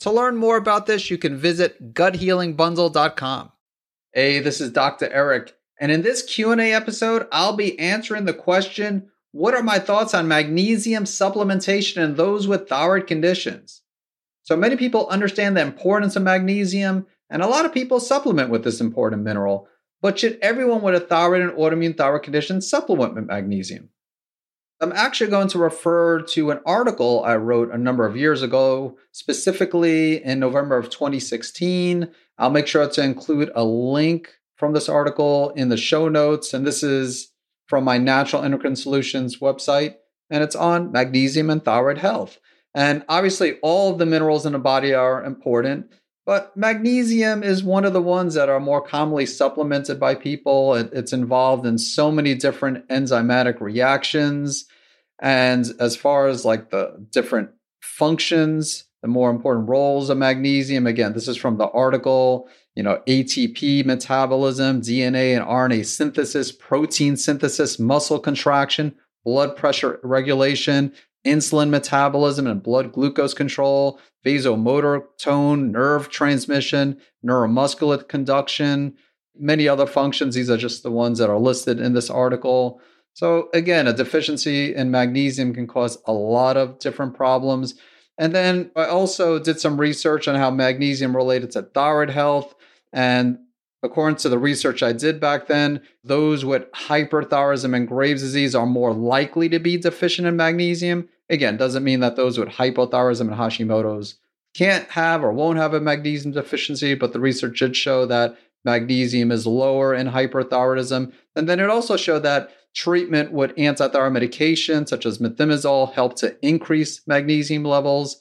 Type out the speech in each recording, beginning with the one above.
To learn more about this, you can visit guthealingbundle.com. Hey, this is Dr. Eric, and in this Q&A episode, I'll be answering the question, what are my thoughts on magnesium supplementation in those with thyroid conditions? So many people understand the importance of magnesium, and a lot of people supplement with this important mineral. But should everyone with a thyroid and autoimmune thyroid condition supplement with magnesium? I'm actually going to refer to an article I wrote a number of years ago, specifically in November of 2016. I'll make sure to include a link from this article in the show notes. And this is from my Natural Endocrine Solutions website, and it's on magnesium and thyroid health. And obviously, all of the minerals in the body are important, but magnesium is one of the ones that are more commonly supplemented by people. It, it's involved in so many different enzymatic reactions. And as far as like the different functions, the more important roles of magnesium, again, this is from the article, you know, ATP metabolism, DNA and RNA synthesis, protein synthesis, muscle contraction, blood pressure regulation, insulin metabolism and blood glucose control, vasomotor tone, nerve transmission, neuromuscular conduction, many other functions. These are just the ones that are listed in this article. So, again, a deficiency in magnesium can cause a lot of different problems. And then I also did some research on how magnesium related to thyroid health. And according to the research I did back then, those with hyperthyroidism and Graves' disease are more likely to be deficient in magnesium. Again, doesn't mean that those with hypothyroidism and Hashimoto's can't have or won't have a magnesium deficiency, but the research did show that magnesium is lower in hyperthyroidism. And then it also showed that treatment with antithyroid medication such as methimazole help to increase magnesium levels.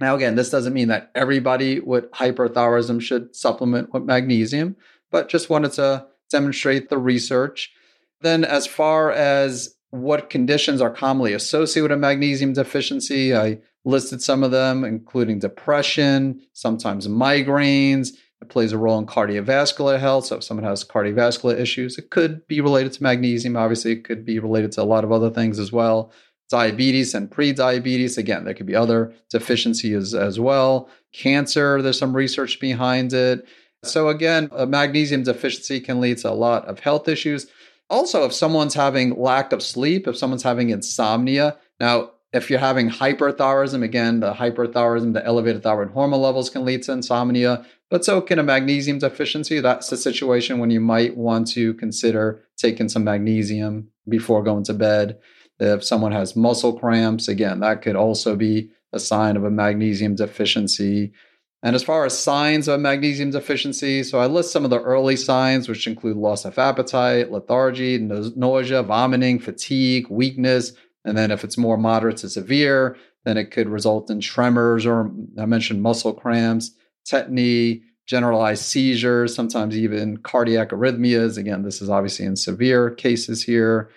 Now, again, this doesn't mean that everybody with hyperthyroidism should supplement with magnesium, but just wanted to demonstrate the research. Then, as far as what conditions are commonly associated with a magnesium deficiency. I listed some of them, including depression, sometimes migraines. It plays a role in cardiovascular health. So, if someone has cardiovascular issues, it could be related to magnesium. Obviously, it could be related to a lot of other things as well. Diabetes and pre-diabetes. Again, there could be other deficiencies as well. Cancer, there's some research behind it. So, again, a magnesium deficiency can lead to a lot of health issues also, if someone's having lack of sleep, if someone's having insomnia, now, if you're having hyperthyroidism, again, the hyperthyroidism, the elevated thyroid hormone levels can lead to insomnia, but so can a magnesium deficiency. That's a situation when you might want to consider taking some magnesium before going to bed. If someone has muscle cramps, again, that could also be a sign of a magnesium deficiency. And as far as signs of magnesium deficiency, so I list some of the early signs, which include loss of appetite, lethargy, nausea, vomiting, fatigue, weakness. And then if it's more moderate to severe, then it could result in tremors, or I mentioned muscle cramps, tetany, generalized seizures, sometimes even cardiac arrhythmias. Again, this is obviously in severe cases here.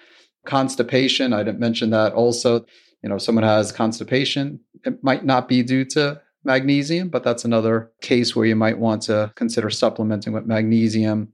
Constipation, I didn't mention that also. You know, if someone has constipation, it might not be due to magnesium, but that's another case where you might want to consider supplementing with magnesium.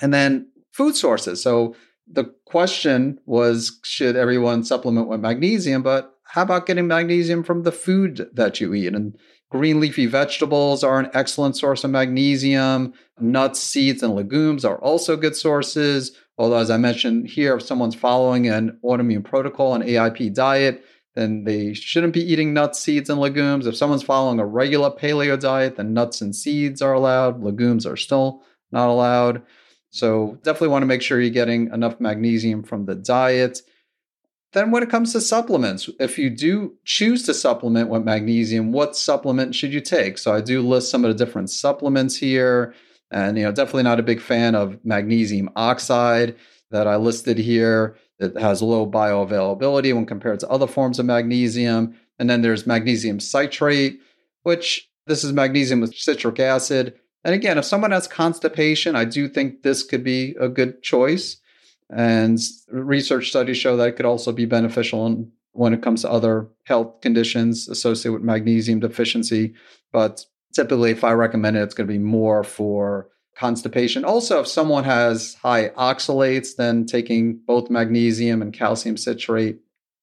And then food sources. So the question was should everyone supplement with magnesium? But how about getting magnesium from the food that you eat? And green leafy vegetables are an excellent source of magnesium. Nuts, seeds, and legumes are also good sources. Although, as I mentioned here, if someone's following an autoimmune protocol, an AIP diet, then they shouldn't be eating nuts, seeds, and legumes. If someone's following a regular paleo diet, then nuts and seeds are allowed. Legumes are still not allowed. So definitely want to make sure you're getting enough magnesium from the diet. Then when it comes to supplements, if you do choose to supplement with magnesium, what supplement should you take? So I do list some of the different supplements here. And you know, definitely not a big fan of magnesium oxide that I listed here. It has low bioavailability when compared to other forms of magnesium. And then there's magnesium citrate, which this is magnesium with citric acid. And again, if someone has constipation, I do think this could be a good choice. And research studies show that it could also be beneficial when it comes to other health conditions associated with magnesium deficiency. But typically, if I recommend it, it's going to be more for constipation. Also, if someone has high oxalates, then taking both magnesium and calcium citrate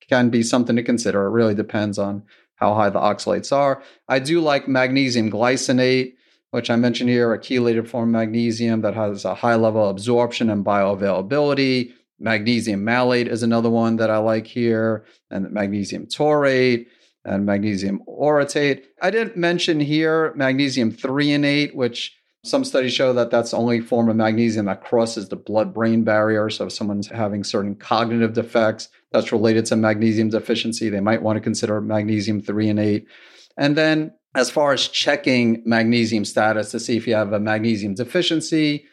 can be something to consider. It really depends on how high the oxalates are. I do like magnesium glycinate, which I mentioned here, a chelated form of magnesium that has a high level of absorption and bioavailability. Magnesium malate is another one that I like here, and magnesium taurate and magnesium orotate. I didn't mention here magnesium threonate, which some studies show that that's the only form of magnesium that crosses the blood brain barrier. So, if someone's having certain cognitive defects that's related to magnesium deficiency, they might want to consider magnesium threonate. And then, as far as checking magnesium status to see if you have a magnesium deficiency,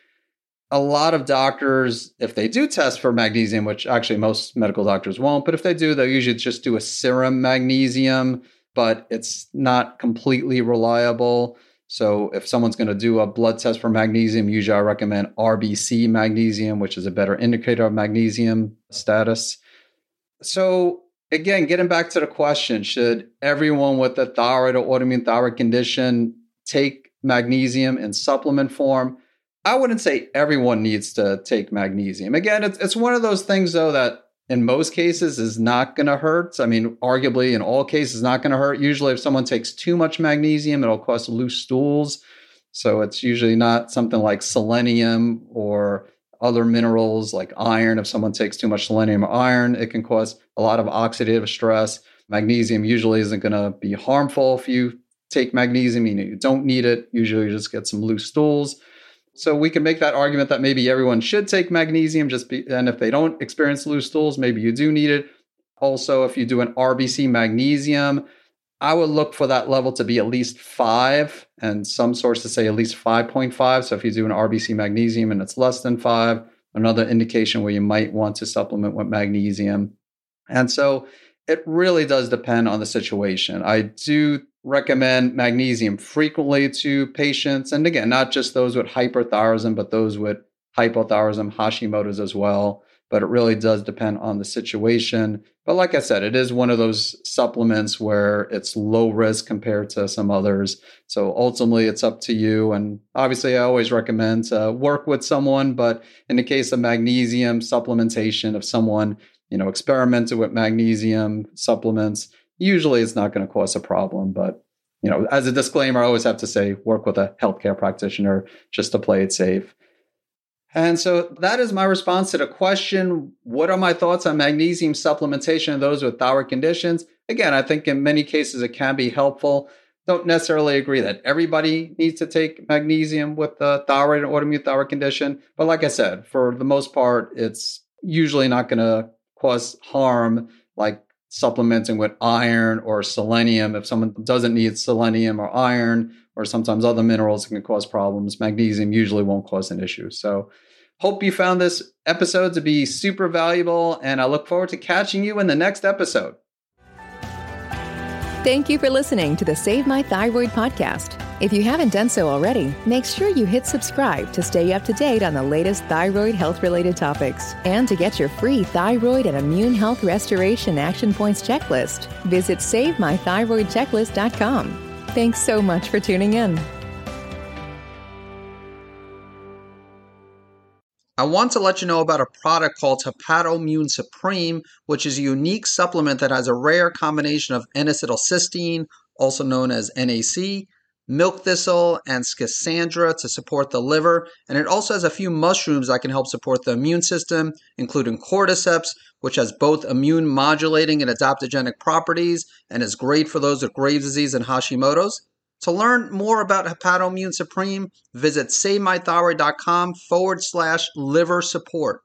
a lot of doctors, if they do test for magnesium, which actually most medical doctors won't, but if they do, they'll usually just do a serum magnesium, but it's not completely reliable. So if someone's going to do a blood test for magnesium, usually I recommend RBC magnesium, which is a better indicator of magnesium status. So again, getting back to the question, should everyone with a thyroid or autoimmune thyroid condition take magnesium in supplement form? I wouldn't say everyone needs to take magnesium. Again, it's, it's one of those things though that in most cases is not going to hurt. I mean, arguably in all cases, not going to hurt. Usually, if someone takes too much magnesium, it'll cause loose stools. So it's usually not something like selenium or other minerals like iron. If someone takes too much selenium or iron, it can cause a lot of oxidative stress. Magnesium usually isn't going to be harmful if you take magnesium. You, know, you don't need it. Usually, you just get some loose stools. So we can make that argument that maybe everyone should take magnesium just be, and if they don't experience loose stools, maybe you do need it. Also, if you do an RBC magnesium, I would look for that level to be at least five, and some sources say at least 5.5. So if you do an RBC magnesium and it's less than five, another indication where you might want to supplement with magnesium. And so it really does depend on the situation. I do recommend magnesium frequently to patients. And again, not just those with hyperthyroidism, but those with hypothyroidism, Hashimoto's as well. But it really does depend on the situation. But like I said, it is one of those supplements where it's low risk compared to some others. So ultimately, it's up to you. And obviously, I always recommend to work with someone. But in the case of magnesium supplementation, if someone you know experimented with magnesium supplements, usually it's not going to cause a problem. But you know, as a disclaimer, I always have to say work with a healthcare practitioner just to play it safe. And so that is my response to the question What are my thoughts on magnesium supplementation in those with thyroid conditions? Again, I think in many cases it can be helpful. Don't necessarily agree that everybody needs to take magnesium with the thyroid and autoimmune thyroid condition. But like I said, for the most part, it's usually not going to cause harm like supplementing with iron or selenium. If someone doesn't need selenium or iron, or sometimes other minerals can cause problems, magnesium usually won't cause an issue. So, hope you found this episode to be super valuable, and I look forward to catching you in the next episode. Thank you for listening to the Save My Thyroid podcast. If you haven't done so already, make sure you hit subscribe to stay up to date on the latest thyroid health related topics. And to get your free thyroid and immune health restoration action points checklist, visit SaveMyThyroidChecklist.com. Thanks so much for tuning in. I want to let you know about a product called Hepatoimmune Supreme, which is a unique supplement that has a rare combination of N-acetylcysteine, also known as NAC, milk thistle, and schisandra to support the liver. And it also has a few mushrooms that can help support the immune system, including cordyceps, which has both immune modulating and adaptogenic properties and is great for those with Graves' disease and Hashimoto's. To learn more about Hepatoimmune Supreme, visit SaveMyThyroid.com forward slash liver support.